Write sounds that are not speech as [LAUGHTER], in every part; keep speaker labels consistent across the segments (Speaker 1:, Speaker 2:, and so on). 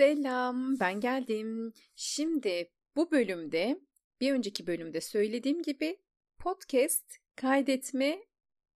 Speaker 1: Selam, ben geldim. Şimdi bu bölümde, bir önceki bölümde söylediğim gibi podcast kaydetme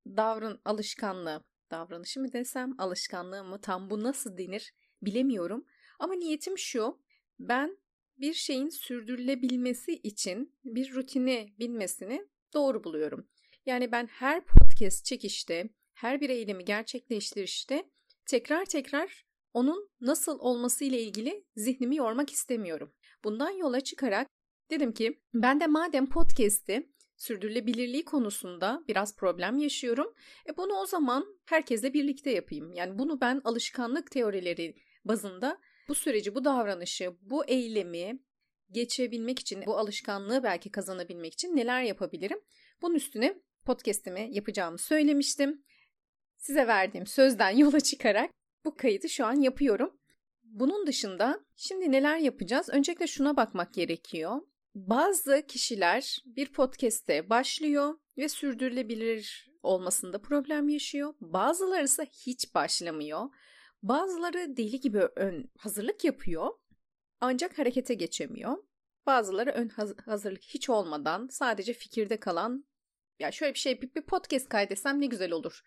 Speaker 1: davran alışkanlığı, davranışı mı desem, alışkanlığı mı tam bu nasıl denir bilemiyorum. Ama niyetim şu, ben bir şeyin sürdürülebilmesi için bir rutini bilmesini doğru buluyorum. Yani ben her podcast çekişte, her bir eylemi gerçekleştirişte tekrar tekrar onun nasıl olması ile ilgili zihnimi yormak istemiyorum. Bundan yola çıkarak dedim ki ben de madem podcast'i sürdürülebilirliği konusunda biraz problem yaşıyorum. E bunu o zaman herkesle birlikte yapayım. Yani bunu ben alışkanlık teorileri bazında bu süreci, bu davranışı, bu eylemi geçebilmek için, bu alışkanlığı belki kazanabilmek için neler yapabilirim? Bunun üstüne podcast'imi yapacağımı söylemiştim. Size verdiğim sözden [LAUGHS] yola çıkarak bu kaydı şu an yapıyorum. Bunun dışında şimdi neler yapacağız? Öncelikle şuna bakmak gerekiyor. Bazı kişiler bir podcast'te başlıyor ve sürdürülebilir olmasında problem yaşıyor. Bazıları ise hiç başlamıyor. Bazıları deli gibi ön hazırlık yapıyor ancak harekete geçemiyor. Bazıları ön hazırlık hiç olmadan sadece fikirde kalan ya şöyle bir şey bir podcast kaydetsem ne güzel olur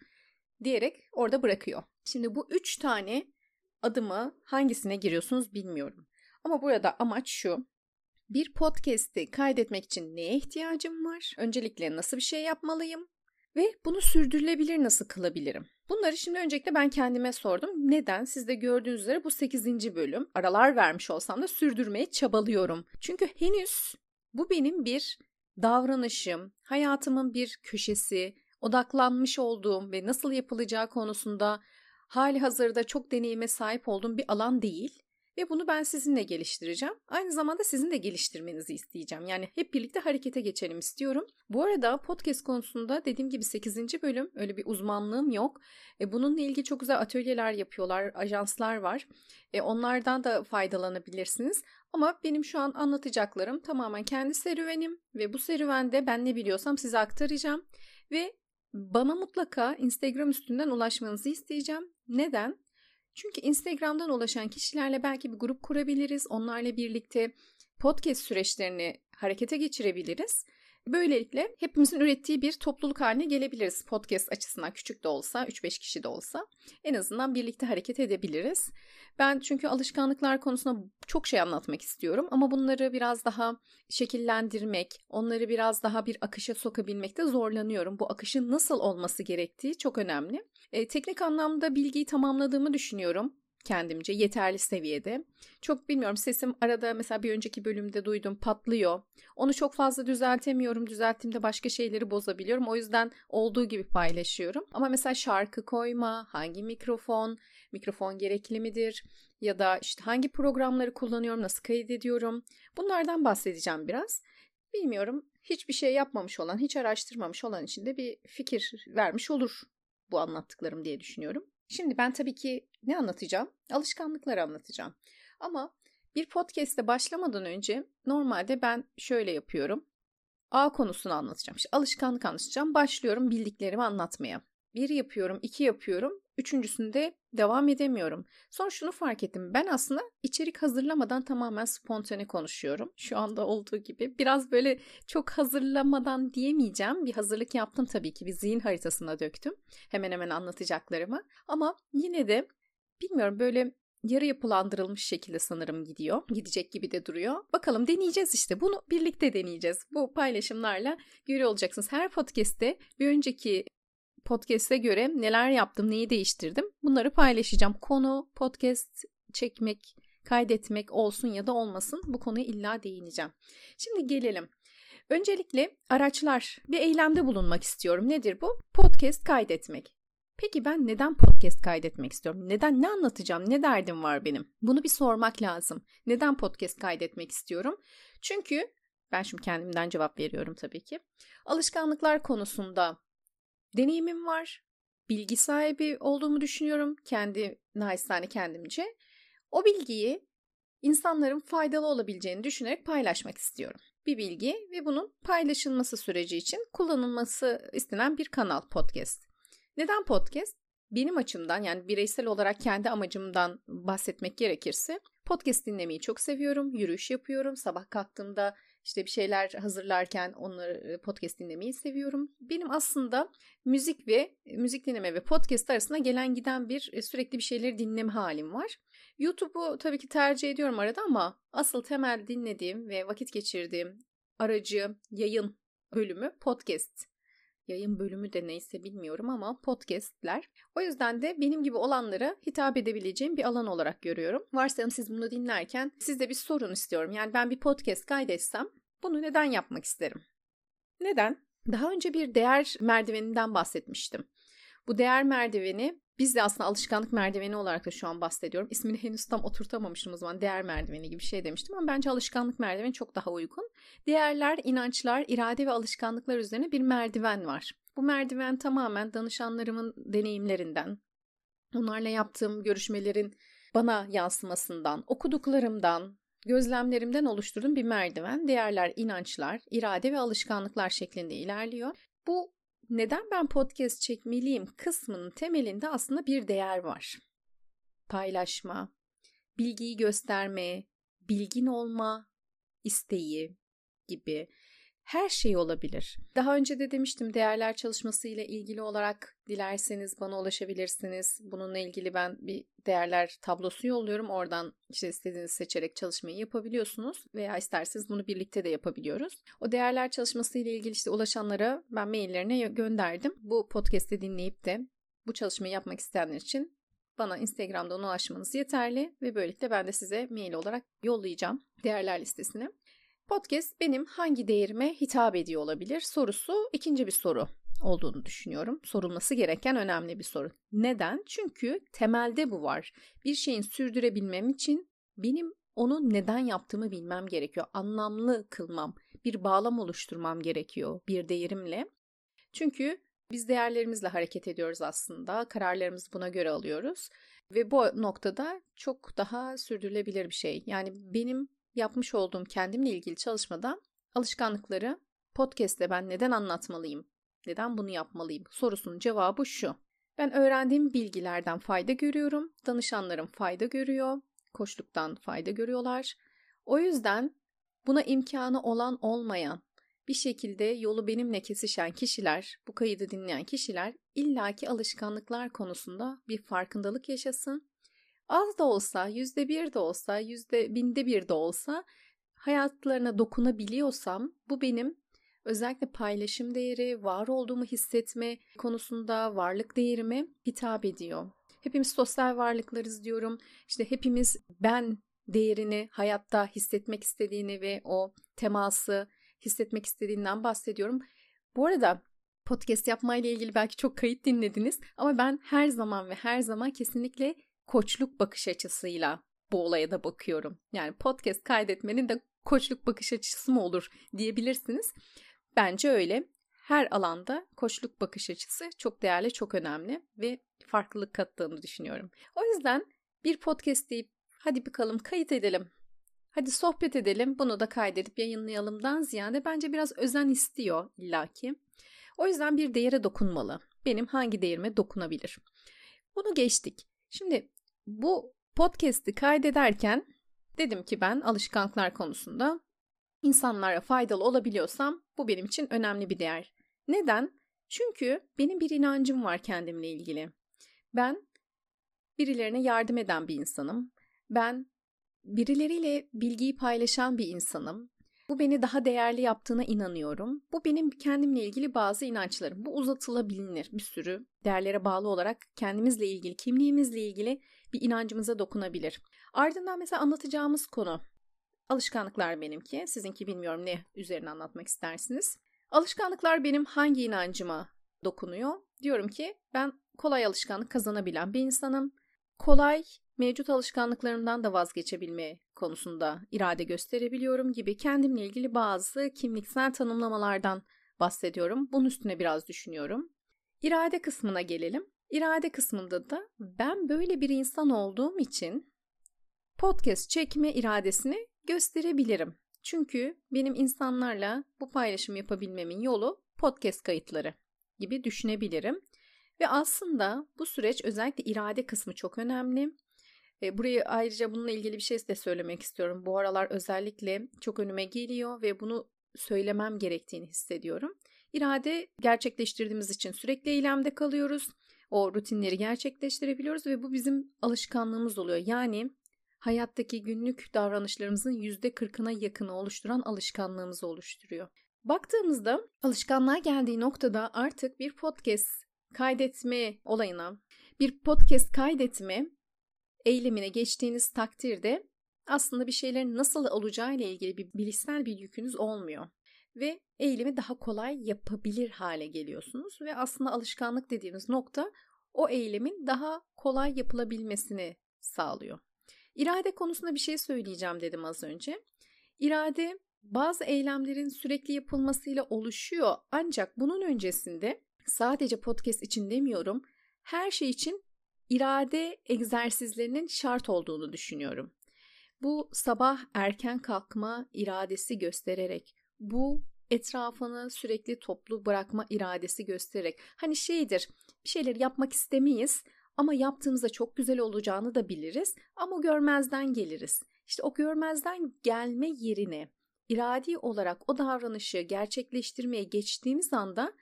Speaker 1: diyerek orada bırakıyor. Şimdi bu üç tane adımı hangisine giriyorsunuz bilmiyorum. Ama burada amaç şu. Bir podcast'i kaydetmek için neye ihtiyacım var? Öncelikle nasıl bir şey yapmalıyım? Ve bunu sürdürülebilir nasıl kılabilirim? Bunları şimdi öncelikle ben kendime sordum. Neden? Siz de gördüğünüz üzere bu 8. bölüm. Aralar vermiş olsam da sürdürmeye çabalıyorum. Çünkü henüz bu benim bir davranışım, hayatımın bir köşesi, odaklanmış olduğum ve nasıl yapılacağı konusunda hali hazırda çok deneyime sahip olduğum bir alan değil. Ve bunu ben sizinle geliştireceğim. Aynı zamanda sizin de geliştirmenizi isteyeceğim. Yani hep birlikte harekete geçelim istiyorum. Bu arada podcast konusunda dediğim gibi 8. bölüm öyle bir uzmanlığım yok. E, bununla ilgili çok güzel atölyeler yapıyorlar, ajanslar var. E, onlardan da faydalanabilirsiniz. Ama benim şu an anlatacaklarım tamamen kendi serüvenim ve bu serüvende ben ne biliyorsam size aktaracağım. Ve bana mutlaka Instagram üstünden ulaşmanızı isteyeceğim. Neden? Çünkü Instagram'dan ulaşan kişilerle belki bir grup kurabiliriz. Onlarla birlikte podcast süreçlerini harekete geçirebiliriz. Böylelikle hepimizin ürettiği bir topluluk haline gelebiliriz. Podcast açısından küçük de olsa, 3-5 kişi de olsa en azından birlikte hareket edebiliriz. Ben çünkü alışkanlıklar konusunda çok şey anlatmak istiyorum ama bunları biraz daha şekillendirmek, onları biraz daha bir akışa sokabilmekte zorlanıyorum. Bu akışın nasıl olması gerektiği çok önemli. E, teknik anlamda bilgiyi tamamladığımı düşünüyorum kendimce yeterli seviyede. Çok bilmiyorum sesim arada mesela bir önceki bölümde duydum patlıyor. Onu çok fazla düzeltemiyorum. Düzelttiğimde başka şeyleri bozabiliyorum. O yüzden olduğu gibi paylaşıyorum. Ama mesela şarkı koyma, hangi mikrofon, mikrofon gerekli midir? Ya da işte hangi programları kullanıyorum, nasıl kaydediyorum? Bunlardan bahsedeceğim biraz. Bilmiyorum hiçbir şey yapmamış olan, hiç araştırmamış olan için de bir fikir vermiş olur bu anlattıklarım diye düşünüyorum. Şimdi ben tabii ki ne anlatacağım? Alışkanlıkları anlatacağım. Ama bir podcast'te başlamadan önce normalde ben şöyle yapıyorum. A konusunu anlatacağım. İşte alışkanlık anlatacağım. Başlıyorum bildiklerimi anlatmaya. Bir yapıyorum, iki yapıyorum. Üçüncüsünde devam edemiyorum. Sonra şunu fark ettim. Ben aslında içerik hazırlamadan tamamen spontane konuşuyorum. Şu anda olduğu gibi. Biraz böyle çok hazırlamadan diyemeyeceğim. Bir hazırlık yaptım tabii ki. Bir zihin haritasına döktüm. Hemen hemen anlatacaklarımı. Ama yine de bilmiyorum böyle yarı yapılandırılmış şekilde sanırım gidiyor. Gidecek gibi de duruyor. Bakalım deneyeceğiz işte. Bunu birlikte deneyeceğiz. Bu paylaşımlarla görüyor olacaksınız. Her podcast'te bir önceki podcast'e göre neler yaptım, neyi değiştirdim bunları paylaşacağım. Konu podcast çekmek, kaydetmek olsun ya da olmasın bu konuya illa değineceğim. Şimdi gelelim. Öncelikle araçlar bir eylemde bulunmak istiyorum. Nedir bu? Podcast kaydetmek. Peki ben neden podcast kaydetmek istiyorum? Neden ne anlatacağım? Ne derdim var benim? Bunu bir sormak lazım. Neden podcast kaydetmek istiyorum? Çünkü ben şimdi kendimden cevap veriyorum tabii ki. Alışkanlıklar konusunda deneyimim var. Bilgi sahibi olduğumu düşünüyorum kendi naçizane kendimce. O bilgiyi insanların faydalı olabileceğini düşünerek paylaşmak istiyorum. Bir bilgi ve bunun paylaşılması süreci için kullanılması istenen bir kanal podcast. Neden podcast? Benim açımdan yani bireysel olarak kendi amacımdan bahsetmek gerekirse Podcast dinlemeyi çok seviyorum. Yürüyüş yapıyorum. Sabah kalktığımda işte bir şeyler hazırlarken onları podcast dinlemeyi seviyorum. Benim aslında müzik ve müzik dinleme ve podcast arasında gelen giden bir sürekli bir şeyleri dinleme halim var. YouTube'u tabii ki tercih ediyorum arada ama asıl temel dinlediğim ve vakit geçirdiğim aracı, yayın bölümü podcast. Yayın bölümü de neyse bilmiyorum ama podcastler. O yüzden de benim gibi olanlara hitap edebileceğim bir alan olarak görüyorum. Varsayalım siz bunu dinlerken sizde bir sorun istiyorum. Yani ben bir podcast kaydetsem bunu neden yapmak isterim? Neden? Daha önce bir değer merdiveninden bahsetmiştim. Bu değer merdiveni biz de aslında alışkanlık merdiveni olarak da şu an bahsediyorum. İsmini henüz tam oturtamamıştım o zaman değer merdiveni gibi bir şey demiştim ama bence alışkanlık merdiveni çok daha uygun. Değerler, inançlar, irade ve alışkanlıklar üzerine bir merdiven var. Bu merdiven tamamen danışanlarımın deneyimlerinden, onlarla yaptığım görüşmelerin bana yansımasından, okuduklarımdan, gözlemlerimden oluşturduğum bir merdiven. Değerler, inançlar, irade ve alışkanlıklar şeklinde ilerliyor. Bu neden ben podcast çekmeliyim kısmının temelinde aslında bir değer var. Paylaşma, bilgiyi gösterme, bilgin olma isteği gibi her şey olabilir. Daha önce de demiştim değerler çalışması ile ilgili olarak dilerseniz bana ulaşabilirsiniz. Bununla ilgili ben bir değerler tablosu yolluyorum. Oradan işte istediğinizi seçerek çalışmayı yapabiliyorsunuz veya isterseniz bunu birlikte de yapabiliyoruz. O değerler çalışması ile ilgili işte ulaşanlara ben maillerine gönderdim. Bu podcast'i dinleyip de bu çalışmayı yapmak isteyenler için bana Instagram'dan ulaşmanız yeterli ve böylelikle ben de size mail olarak yollayacağım değerler listesini. Podcast benim hangi değerime hitap ediyor olabilir sorusu ikinci bir soru olduğunu düşünüyorum. Sorulması gereken önemli bir soru. Neden? Çünkü temelde bu var. Bir şeyin sürdürebilmem için benim onu neden yaptığımı bilmem gerekiyor. Anlamlı kılmam, bir bağlam oluşturmam gerekiyor bir değerimle. Çünkü biz değerlerimizle hareket ediyoruz aslında. Kararlarımızı buna göre alıyoruz. Ve bu noktada çok daha sürdürülebilir bir şey. Yani benim yapmış olduğum kendimle ilgili çalışmada alışkanlıkları podcast'te ben neden anlatmalıyım? Neden bunu yapmalıyım? Sorusunun cevabı şu. Ben öğrendiğim bilgilerden fayda görüyorum. Danışanlarım fayda görüyor. Koçluktan fayda görüyorlar. O yüzden buna imkanı olan olmayan bir şekilde yolu benimle kesişen kişiler, bu kaydı dinleyen kişiler illaki alışkanlıklar konusunda bir farkındalık yaşasın az da olsa, yüzde bir de olsa, yüzde binde bir de olsa hayatlarına dokunabiliyorsam bu benim özellikle paylaşım değeri, var olduğumu hissetme konusunda varlık değerime hitap ediyor. Hepimiz sosyal varlıklarız diyorum. İşte hepimiz ben değerini hayatta hissetmek istediğini ve o teması hissetmek istediğinden bahsediyorum. Bu arada podcast yapmayla ilgili belki çok kayıt dinlediniz ama ben her zaman ve her zaman kesinlikle koçluk bakış açısıyla bu olaya da bakıyorum. Yani podcast kaydetmenin de koçluk bakış açısı mı olur diyebilirsiniz. Bence öyle. Her alanda koçluk bakış açısı çok değerli, çok önemli ve farklılık kattığını düşünüyorum. O yüzden bir podcast deyip hadi bakalım kayıt edelim. Hadi sohbet edelim, bunu da kaydedip yayınlayalımdan ziyade bence biraz özen istiyor illaki. O yüzden bir değere dokunmalı. Benim hangi değerime dokunabilir? Bunu geçtik. Şimdi bu podcast'i kaydederken dedim ki ben alışkanlıklar konusunda insanlara faydalı olabiliyorsam bu benim için önemli bir değer. Neden? Çünkü benim bir inancım var kendimle ilgili. Ben birilerine yardım eden bir insanım. Ben birileriyle bilgiyi paylaşan bir insanım. Bu beni daha değerli yaptığına inanıyorum. Bu benim kendimle ilgili bazı inançlarım. Bu uzatılabilir bir sürü değerlere bağlı olarak kendimizle ilgili, kimliğimizle ilgili bir inancımıza dokunabilir. Ardından mesela anlatacağımız konu alışkanlıklar benimki. Sizinki bilmiyorum ne üzerine anlatmak istersiniz. Alışkanlıklar benim hangi inancıma dokunuyor? Diyorum ki ben kolay alışkanlık kazanabilen bir insanım. Kolay mevcut alışkanlıklarımdan da vazgeçebilme konusunda irade gösterebiliyorum gibi kendimle ilgili bazı kimliksel tanımlamalardan bahsediyorum. Bunun üstüne biraz düşünüyorum. İrade kısmına gelelim. İrade kısmında da ben böyle bir insan olduğum için podcast çekme iradesini gösterebilirim. Çünkü benim insanlarla bu paylaşım yapabilmemin yolu podcast kayıtları gibi düşünebilirim. Ve aslında bu süreç özellikle irade kısmı çok önemli. E, buraya ayrıca bununla ilgili bir şey de söylemek istiyorum. Bu aralar özellikle çok önüme geliyor ve bunu söylemem gerektiğini hissediyorum. İrade gerçekleştirdiğimiz için sürekli eylemde kalıyoruz. O rutinleri gerçekleştirebiliyoruz ve bu bizim alışkanlığımız oluyor. Yani hayattaki günlük davranışlarımızın %40'ına yakını oluşturan alışkanlığımızı oluşturuyor. Baktığımızda alışkanlığa geldiği noktada artık bir podcast kaydetme olayına, bir podcast kaydetme eylemine geçtiğiniz takdirde aslında bir şeylerin nasıl olacağı ile ilgili bir bilişsel bir yükünüz olmuyor ve eylemi daha kolay yapabilir hale geliyorsunuz ve aslında alışkanlık dediğimiz nokta o eylemin daha kolay yapılabilmesini sağlıyor. İrade konusunda bir şey söyleyeceğim dedim az önce. İrade bazı eylemlerin sürekli yapılmasıyla oluşuyor ancak bunun öncesinde sadece podcast için demiyorum her şey için irade egzersizlerinin şart olduğunu düşünüyorum. Bu sabah erken kalkma iradesi göstererek, bu etrafını sürekli toplu bırakma iradesi göstererek. Hani şeydir, bir şeyleri yapmak istemeyiz ama yaptığımızda çok güzel olacağını da biliriz ama görmezden geliriz. İşte o görmezden gelme yerine iradi olarak o davranışı gerçekleştirmeye geçtiğimiz anda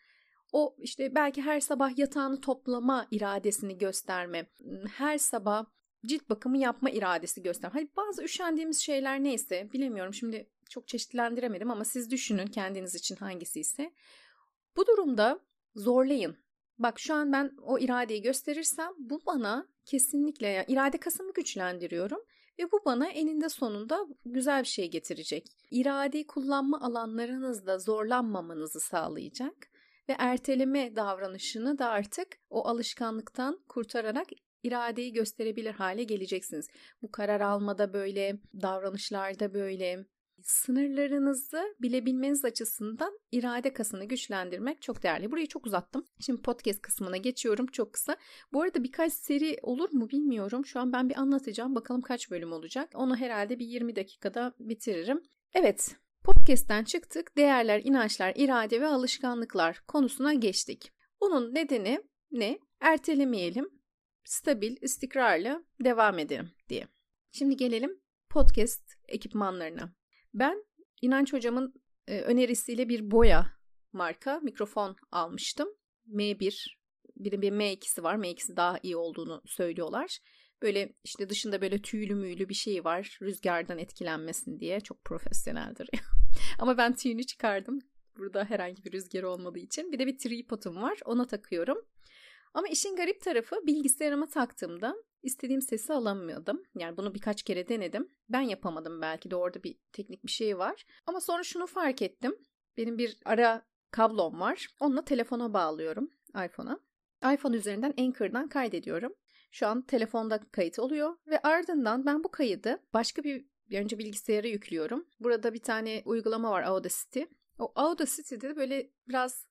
Speaker 1: o işte belki her sabah yatağını toplama iradesini gösterme, her sabah cilt bakımı yapma iradesi gösterme. Hani bazı üşendiğimiz şeyler neyse bilemiyorum şimdi çok çeşitlendiremedim ama siz düşünün kendiniz için hangisi ise. Bu durumda zorlayın. Bak şu an ben o iradeyi gösterirsem bu bana kesinlikle yani irade kasımı güçlendiriyorum ve bu bana eninde sonunda güzel bir şey getirecek. İradeyi kullanma alanlarınızda zorlanmamanızı sağlayacak ve erteleme davranışını da artık o alışkanlıktan kurtararak iradeyi gösterebilir hale geleceksiniz. Bu karar almada böyle, davranışlarda böyle, sınırlarınızı bilebilmeniz açısından irade kasını güçlendirmek çok değerli. Burayı çok uzattım. Şimdi podcast kısmına geçiyorum çok kısa. Bu arada birkaç seri olur mu bilmiyorum. Şu an ben bir anlatacağım. Bakalım kaç bölüm olacak. Onu herhalde bir 20 dakikada bitiririm. Evet, podcast'ten çıktık. Değerler, inançlar, irade ve alışkanlıklar konusuna geçtik. Bunun nedeni ne? Ertelemeyelim. Stabil, istikrarlı devam edelim diye. Şimdi gelelim podcast ekipmanlarına. Ben İnanç hocamın e, önerisiyle bir boya marka mikrofon almıştım. M1 bir bir M2'si var. M2'si daha iyi olduğunu söylüyorlar. Böyle işte dışında böyle tüylü müylü bir şey var. Rüzgardan etkilenmesin diye. Çok profesyoneldir. [LAUGHS] Ama ben tüyünü çıkardım. Burada herhangi bir rüzgar olmadığı için. Bir de bir tripodum var. Ona takıyorum. Ama işin garip tarafı bilgisayarıma taktığımda istediğim sesi alamıyordum. Yani bunu birkaç kere denedim. Ben yapamadım belki de orada bir teknik bir şey var. Ama sonra şunu fark ettim. Benim bir ara kablom var. Onunla telefona bağlıyorum iPhone'a. iPhone üzerinden Anchor'dan kaydediyorum. Şu an telefonda kayıt oluyor ve ardından ben bu kaydı başka bir, bir önce bilgisayara yüklüyorum. Burada bir tane uygulama var Audacity. O Audacity'de böyle biraz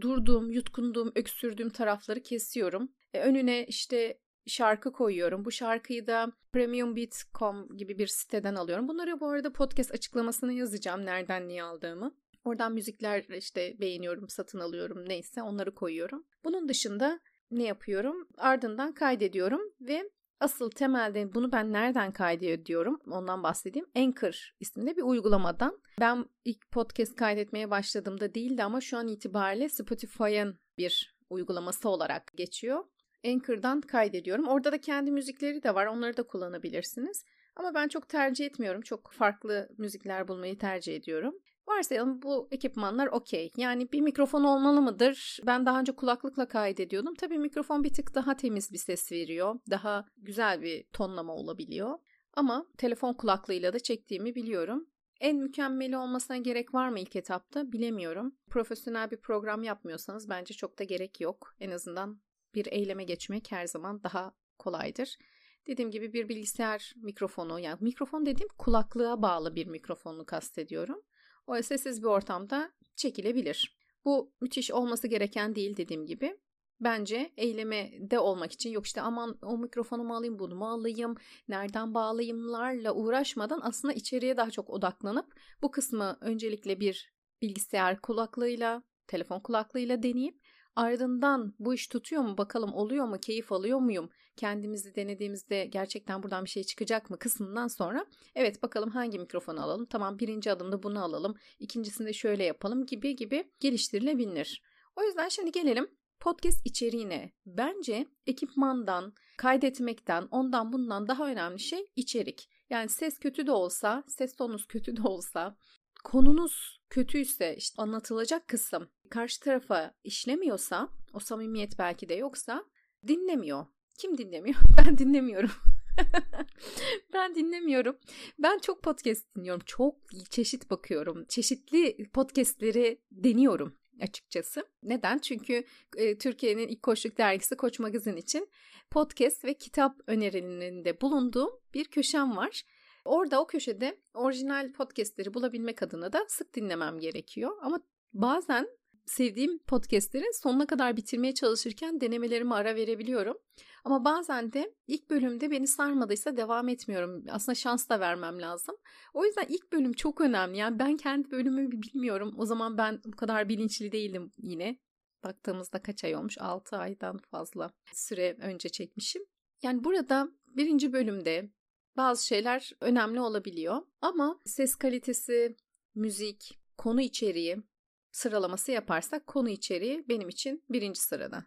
Speaker 1: durduğum, yutkunduğum, öksürdüğüm tarafları kesiyorum. E, önüne işte şarkı koyuyorum. Bu şarkıyı da premiumbeat.com gibi bir siteden alıyorum. Bunları bu arada podcast açıklamasına yazacağım nereden niye aldığımı. Oradan müzikler işte beğeniyorum, satın alıyorum neyse onları koyuyorum. Bunun dışında ne yapıyorum? Ardından kaydediyorum ve asıl temelde bunu ben nereden kaydediyorum ondan bahsedeyim. Anchor isimli bir uygulamadan. Ben ilk podcast kaydetmeye başladığımda değildi ama şu an itibariyle Spotify'ın bir uygulaması olarak geçiyor. Anchor'dan kaydediyorum. Orada da kendi müzikleri de var. Onları da kullanabilirsiniz. Ama ben çok tercih etmiyorum. Çok farklı müzikler bulmayı tercih ediyorum. Varsayalım bu ekipmanlar okey. Yani bir mikrofon olmalı mıdır? Ben daha önce kulaklıkla kaydediyordum. Tabii mikrofon bir tık daha temiz bir ses veriyor. Daha güzel bir tonlama olabiliyor. Ama telefon kulaklığıyla da çektiğimi biliyorum. En mükemmeli olmasına gerek var mı ilk etapta bilemiyorum. Profesyonel bir program yapmıyorsanız bence çok da gerek yok. En azından bir eyleme geçmek her zaman daha kolaydır. Dediğim gibi bir bilgisayar mikrofonu yani mikrofon dediğim kulaklığa bağlı bir mikrofonu kastediyorum. O sessiz bir ortamda çekilebilir. Bu müthiş olması gereken değil dediğim gibi. Bence eyleme de olmak için yok işte aman o mikrofonu mu alayım bunu mu alayım nereden bağlayayımlarla uğraşmadan aslında içeriye daha çok odaklanıp bu kısmı öncelikle bir bilgisayar kulaklığıyla telefon kulaklığıyla deneyip ardından bu iş tutuyor mu bakalım oluyor mu keyif alıyor muyum kendimizi denediğimizde gerçekten buradan bir şey çıkacak mı kısmından sonra evet bakalım hangi mikrofonu alalım tamam birinci adımda bunu alalım ikincisinde şöyle yapalım gibi gibi geliştirilebilir. O yüzden şimdi gelelim podcast içeriğine. Bence ekipmandan, kaydetmekten, ondan bundan daha önemli şey içerik. Yani ses kötü de olsa, ses tonunuz kötü de olsa, konunuz kötüyse işte anlatılacak kısım karşı tarafa işlemiyorsa, o samimiyet belki de yoksa dinlemiyor. Kim dinlemiyor? [LAUGHS] Ben dinlemiyorum. [LAUGHS] ben dinlemiyorum. Ben çok podcast dinliyorum. Çok çeşit bakıyorum. Çeşitli podcastleri deniyorum açıkçası. Neden? Çünkü e, Türkiye'nin ilk koçluk dergisi Koç Magazin için podcast ve kitap önerilerinde bulunduğum bir köşem var. Orada o köşede orijinal podcastleri bulabilmek adına da sık dinlemem gerekiyor. Ama bazen sevdiğim podcastleri sonuna kadar bitirmeye çalışırken denemelerime ara verebiliyorum. Ama bazen de ilk bölümde beni sarmadıysa devam etmiyorum. Aslında şans da vermem lazım. O yüzden ilk bölüm çok önemli. Yani ben kendi bölümümü bilmiyorum. O zaman ben bu kadar bilinçli değildim yine. Baktığımızda kaç ay olmuş? 6 aydan fazla süre önce çekmişim. Yani burada birinci bölümde bazı şeyler önemli olabiliyor. Ama ses kalitesi, müzik, konu içeriği sıralaması yaparsak konu içeriği benim için birinci sırada.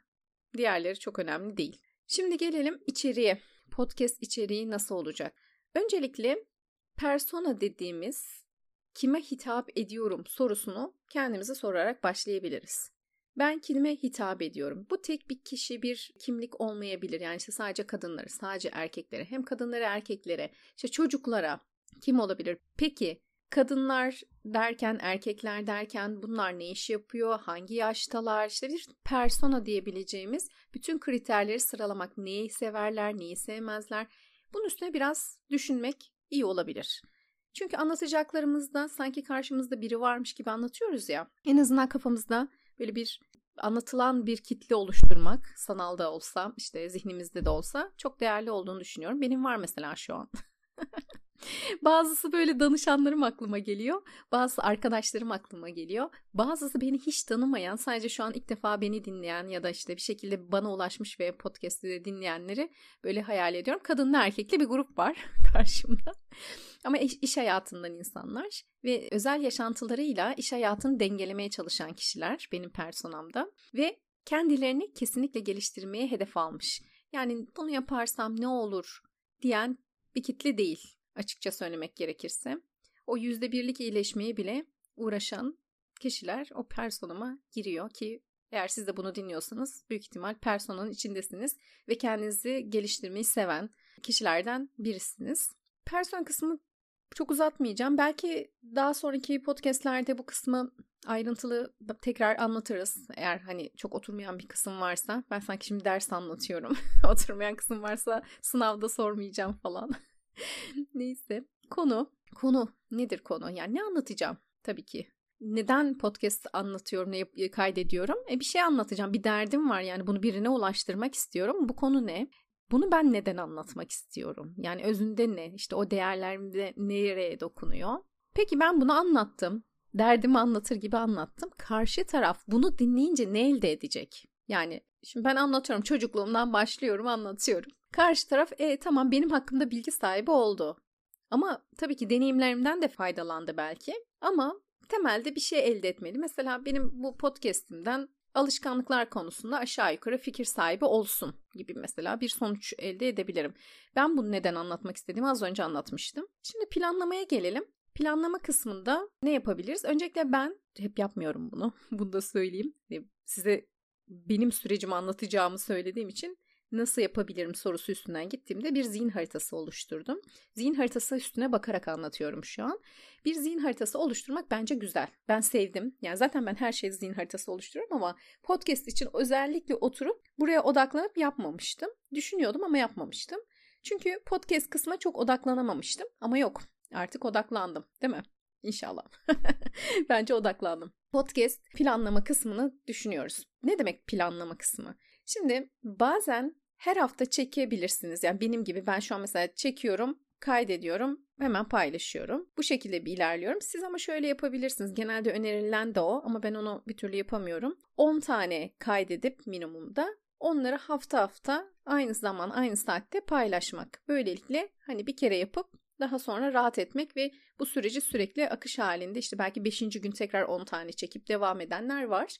Speaker 1: Diğerleri çok önemli değil. Şimdi gelelim içeriye. Podcast içeriği nasıl olacak? Öncelikle persona dediğimiz kime hitap ediyorum sorusunu kendimize sorarak başlayabiliriz. Ben kime hitap ediyorum? Bu tek bir kişi bir kimlik olmayabilir. Yani işte sadece kadınları, sadece erkeklere, hem kadınlara erkeklere, işte çocuklara kim olabilir? Peki kadınlar derken, erkekler derken bunlar ne iş yapıyor, hangi yaştalar, işte bir persona diyebileceğimiz bütün kriterleri sıralamak. Neyi severler, neyi sevmezler. Bunun üstüne biraz düşünmek iyi olabilir. Çünkü anlatacaklarımızda sanki karşımızda biri varmış gibi anlatıyoruz ya. En azından kafamızda böyle bir anlatılan bir kitle oluşturmak, sanalda olsa, işte zihnimizde de olsa çok değerli olduğunu düşünüyorum. Benim var mesela şu an. [LAUGHS] [LAUGHS] Bazısı böyle danışanlarım aklıma geliyor. Bazı arkadaşlarım aklıma geliyor. Bazısı beni hiç tanımayan, sadece şu an ilk defa beni dinleyen ya da işte bir şekilde bana ulaşmış ve podcast'ı dinleyenleri böyle hayal ediyorum. Kadınlı erkekli bir grup var [LAUGHS] karşımda. Ama iş, iş hayatından insanlar ve özel yaşantılarıyla iş hayatını dengelemeye çalışan kişiler benim personamda ve kendilerini kesinlikle geliştirmeye hedef almış. Yani bunu yaparsam ne olur diyen bir kitle değil açıkça söylemek gerekirse. O yüzde birlik iyileşmeye bile uğraşan kişiler o personama giriyor ki eğer siz de bunu dinliyorsanız büyük ihtimal personanın içindesiniz ve kendinizi geliştirmeyi seven kişilerden birisiniz. Person kısmı çok uzatmayacağım. Belki daha sonraki podcastlerde bu kısmı ayrıntılı tekrar anlatırız. Eğer hani çok oturmayan bir kısım varsa. Ben sanki şimdi ders anlatıyorum. [LAUGHS] oturmayan kısım varsa sınavda sormayacağım falan. [LAUGHS] Neyse. Konu. Konu. Nedir konu? Yani ne anlatacağım? Tabii ki. Neden podcast anlatıyorum, ne kaydediyorum? E bir şey anlatacağım. Bir derdim var yani bunu birine ulaştırmak istiyorum. Bu konu ne? Bunu ben neden anlatmak istiyorum? Yani özünde ne? İşte o değerlerimde nereye dokunuyor? Peki ben bunu anlattım. Derdimi anlatır gibi anlattım. Karşı taraf bunu dinleyince ne elde edecek? Yani şimdi ben anlatıyorum çocukluğumdan başlıyorum anlatıyorum. Karşı taraf e tamam benim hakkımda bilgi sahibi oldu. Ama tabii ki deneyimlerimden de faydalandı belki. Ama temelde bir şey elde etmeli. Mesela benim bu podcast'imden alışkanlıklar konusunda aşağı yukarı fikir sahibi olsun gibi mesela bir sonuç elde edebilirim. Ben bunu neden anlatmak istediğimi az önce anlatmıştım. Şimdi planlamaya gelelim. Planlama kısmında ne yapabiliriz? Öncelikle ben hep yapmıyorum bunu. [LAUGHS] Bunu da söyleyeyim. Size benim sürecimi anlatacağımı söylediğim için nasıl yapabilirim sorusu üstünden gittiğimde bir zihin haritası oluşturdum. Zihin haritası üstüne bakarak anlatıyorum şu an. Bir zihin haritası oluşturmak bence güzel. Ben sevdim. Yani zaten ben her şeyi zihin haritası oluşturuyorum ama podcast için özellikle oturup buraya odaklanıp yapmamıştım. Düşünüyordum ama yapmamıştım. Çünkü podcast kısmına çok odaklanamamıştım ama yok. Artık odaklandım, değil mi? İnşallah. [LAUGHS] Bence odaklandım. Podcast planlama kısmını düşünüyoruz. Ne demek planlama kısmı? Şimdi bazen her hafta çekebilirsiniz. Yani benim gibi ben şu an mesela çekiyorum kaydediyorum, hemen paylaşıyorum. Bu şekilde bir ilerliyorum. Siz ama şöyle yapabilirsiniz. Genelde önerilen de o ama ben onu bir türlü yapamıyorum. 10 tane kaydedip minimumda onları hafta hafta aynı zaman aynı saatte paylaşmak. Böylelikle hani bir kere yapıp daha sonra rahat etmek ve bu süreci sürekli akış halinde işte belki 5. gün tekrar 10 tane çekip devam edenler var.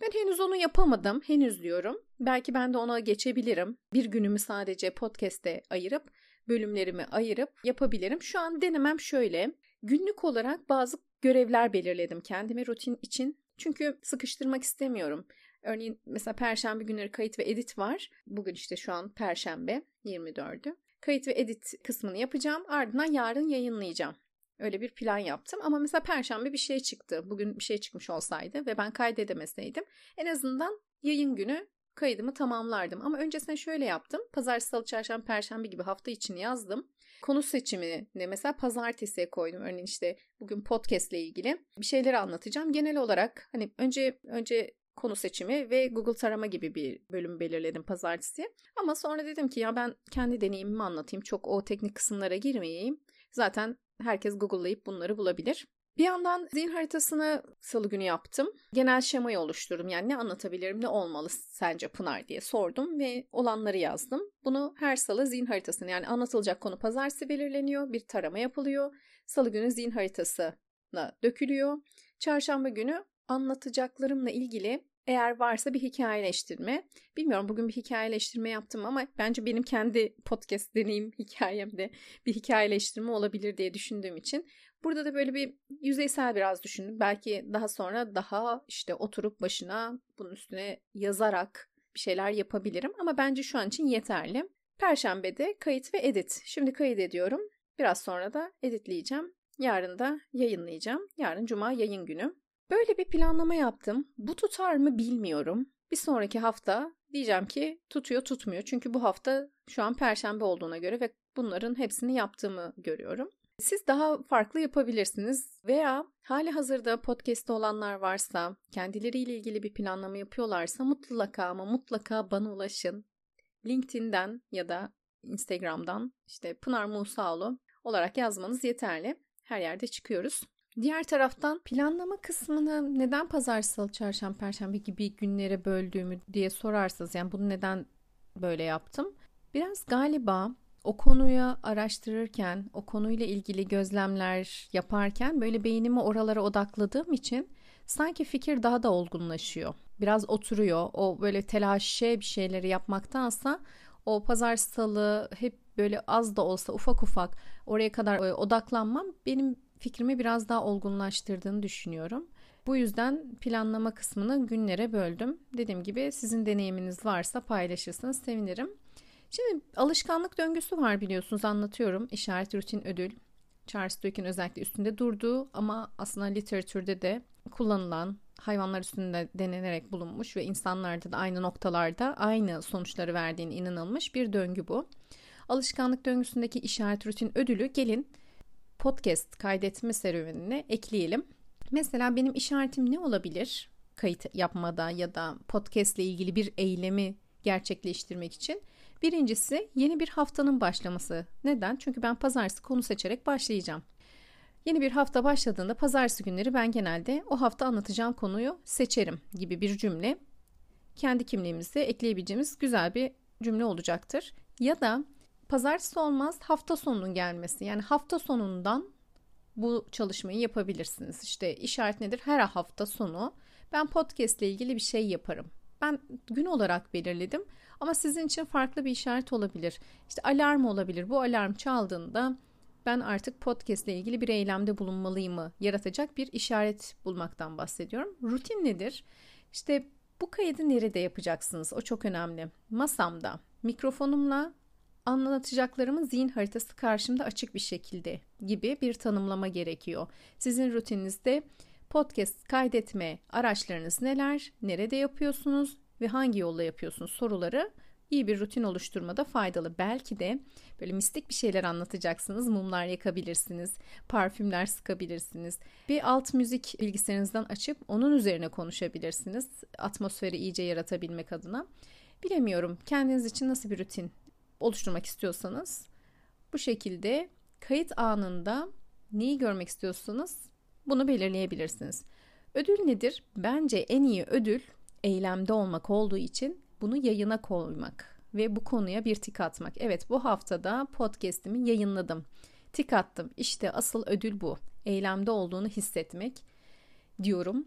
Speaker 1: Ben henüz onu yapamadım. Henüz diyorum. Belki ben de ona geçebilirim. Bir günümü sadece podcast'e ayırıp bölümlerimi ayırıp yapabilirim. Şu an denemem şöyle. Günlük olarak bazı görevler belirledim kendime rutin için. Çünkü sıkıştırmak istemiyorum. Örneğin mesela perşembe günleri kayıt ve edit var. Bugün işte şu an perşembe 24'ü. Kayıt ve edit kısmını yapacağım. Ardından yarın yayınlayacağım. Öyle bir plan yaptım ama mesela perşembe bir şey çıktı. Bugün bir şey çıkmış olsaydı ve ben kaydedemeseydim en azından yayın günü kaydımı tamamlardım. Ama öncesinde şöyle yaptım. Pazartesi, salı, çarşamba, perşembe gibi hafta içini yazdım. Konu seçimini mesela pazartesiye koydum. Örneğin işte bugün podcast ile ilgili bir şeyleri anlatacağım. Genel olarak hani önce önce konu seçimi ve Google tarama gibi bir bölüm belirledim pazartesi. Ama sonra dedim ki ya ben kendi deneyimimi anlatayım. Çok o teknik kısımlara girmeyeyim. Zaten herkes Google'layıp bunları bulabilir. Bir yandan zihin haritasını salı günü yaptım. Genel şemayı oluşturdum. Yani ne anlatabilirim, ne olmalı sence Pınar diye sordum ve olanları yazdım. Bunu her salı zihin haritasını yani anlatılacak konu pazartesi belirleniyor. Bir tarama yapılıyor. Salı günü zihin haritasına dökülüyor. Çarşamba günü anlatacaklarımla ilgili eğer varsa bir hikayeleştirme. Bilmiyorum bugün bir hikayeleştirme yaptım ama bence benim kendi podcast deneyim [LAUGHS] hikayemde bir hikayeleştirme olabilir diye düşündüğüm için burada da böyle bir yüzeysel biraz düşündüm. Belki daha sonra daha işte oturup başına bunun üstüne yazarak bir şeyler yapabilirim ama bence şu an için yeterli. Perşembede kayıt ve edit. Şimdi kayıt ediyorum. Biraz sonra da editleyeceğim. Yarın da yayınlayacağım. Yarın cuma yayın günü. Böyle bir planlama yaptım. Bu tutar mı bilmiyorum. Bir sonraki hafta diyeceğim ki tutuyor tutmuyor. Çünkü bu hafta şu an perşembe olduğuna göre ve bunların hepsini yaptığımı görüyorum. Siz daha farklı yapabilirsiniz veya hali hazırda podcast'te olanlar varsa, kendileriyle ilgili bir planlama yapıyorlarsa mutlaka ama mutlaka bana ulaşın. LinkedIn'den ya da Instagram'dan işte Pınar Musaoğlu olarak yazmanız yeterli. Her yerde çıkıyoruz. Diğer taraftan planlama kısmını neden pazar, salı, çarşamba, perşembe gibi günlere böldüğümü diye sorarsanız yani bunu neden böyle yaptım? Biraz galiba o konuyu araştırırken, o konuyla ilgili gözlemler yaparken böyle beynimi oralara odakladığım için sanki fikir daha da olgunlaşıyor. Biraz oturuyor. O böyle telaşe bir şeyleri yapmaktansa o pazar salı hep böyle az da olsa ufak ufak oraya kadar e, odaklanmam benim fikrimi biraz daha olgunlaştırdığını düşünüyorum. Bu yüzden planlama kısmını günlere böldüm. Dediğim gibi sizin deneyiminiz varsa paylaşırsanız sevinirim. Şimdi alışkanlık döngüsü var biliyorsunuz anlatıyorum. İşaret rutin ödül. Charles Duke'in özellikle üstünde durduğu ama aslında literatürde de kullanılan hayvanlar üstünde denenerek bulunmuş ve insanlarda da aynı noktalarda aynı sonuçları verdiğine inanılmış bir döngü bu. Alışkanlık döngüsündeki işaret rutin ödülü gelin podcast kaydetme serüvenine ekleyelim. Mesela benim işaretim ne olabilir? Kayıt yapmada ya da podcast ile ilgili bir eylemi gerçekleştirmek için. Birincisi yeni bir haftanın başlaması. Neden? Çünkü ben pazartesi konu seçerek başlayacağım. Yeni bir hafta başladığında pazartesi günleri ben genelde o hafta anlatacağım konuyu seçerim gibi bir cümle kendi kimliğimizde ekleyebileceğimiz güzel bir cümle olacaktır. Ya da pazartesi olmaz hafta sonunun gelmesi. Yani hafta sonundan bu çalışmayı yapabilirsiniz. İşte işaret nedir? Her hafta sonu ben podcast ile ilgili bir şey yaparım. Ben gün olarak belirledim ama sizin için farklı bir işaret olabilir. İşte alarm olabilir. Bu alarm çaldığında ben artık podcast ile ilgili bir eylemde bulunmalıyım mı yaratacak bir işaret bulmaktan bahsediyorum. Rutin nedir? İşte bu kaydı nerede yapacaksınız? O çok önemli. Masamda, mikrofonumla anlatacaklarımın zihin haritası karşımda açık bir şekilde gibi bir tanımlama gerekiyor. Sizin rutininizde podcast kaydetme araçlarınız neler, nerede yapıyorsunuz ve hangi yolla yapıyorsunuz soruları iyi bir rutin oluşturmada faydalı. Belki de böyle mistik bir şeyler anlatacaksınız. Mumlar yakabilirsiniz, parfümler sıkabilirsiniz. Bir alt müzik bilgisayarınızdan açıp onun üzerine konuşabilirsiniz. Atmosferi iyice yaratabilmek adına. Bilemiyorum kendiniz için nasıl bir rutin oluşturmak istiyorsanız Bu şekilde kayıt anında neyi görmek istiyorsanız bunu belirleyebilirsiniz. Ödül nedir? Bence en iyi ödül eylemde olmak olduğu için bunu yayına koymak ve bu konuya bir tik atmak. Evet bu haftada podcast'imi yayınladım. Tik attım. İşte asıl ödül bu. Eylemde olduğunu hissetmek diyorum.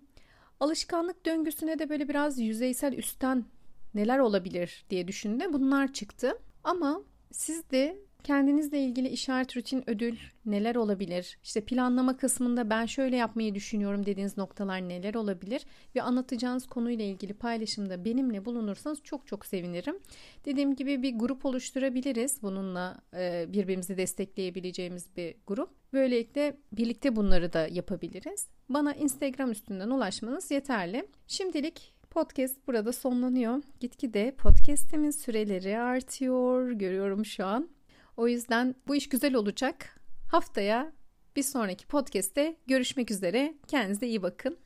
Speaker 1: Alışkanlık döngüsüne de böyle biraz yüzeysel üstten neler olabilir diye düşündüm. Bunlar çıktı. Ama siz de kendinizle ilgili işaret rutin ödül neler olabilir? İşte planlama kısmında ben şöyle yapmayı düşünüyorum dediğiniz noktalar neler olabilir? Ve anlatacağınız konuyla ilgili paylaşımda benimle bulunursanız çok çok sevinirim. Dediğim gibi bir grup oluşturabiliriz. Bununla e, birbirimizi destekleyebileceğimiz bir grup. Böylelikle birlikte bunları da yapabiliriz. Bana Instagram üstünden ulaşmanız yeterli. Şimdilik podcast burada sonlanıyor. Gitgide podcastimin süreleri artıyor. Görüyorum şu an. O yüzden bu iş güzel olacak. Haftaya bir sonraki podcast'te görüşmek üzere. Kendinize iyi bakın.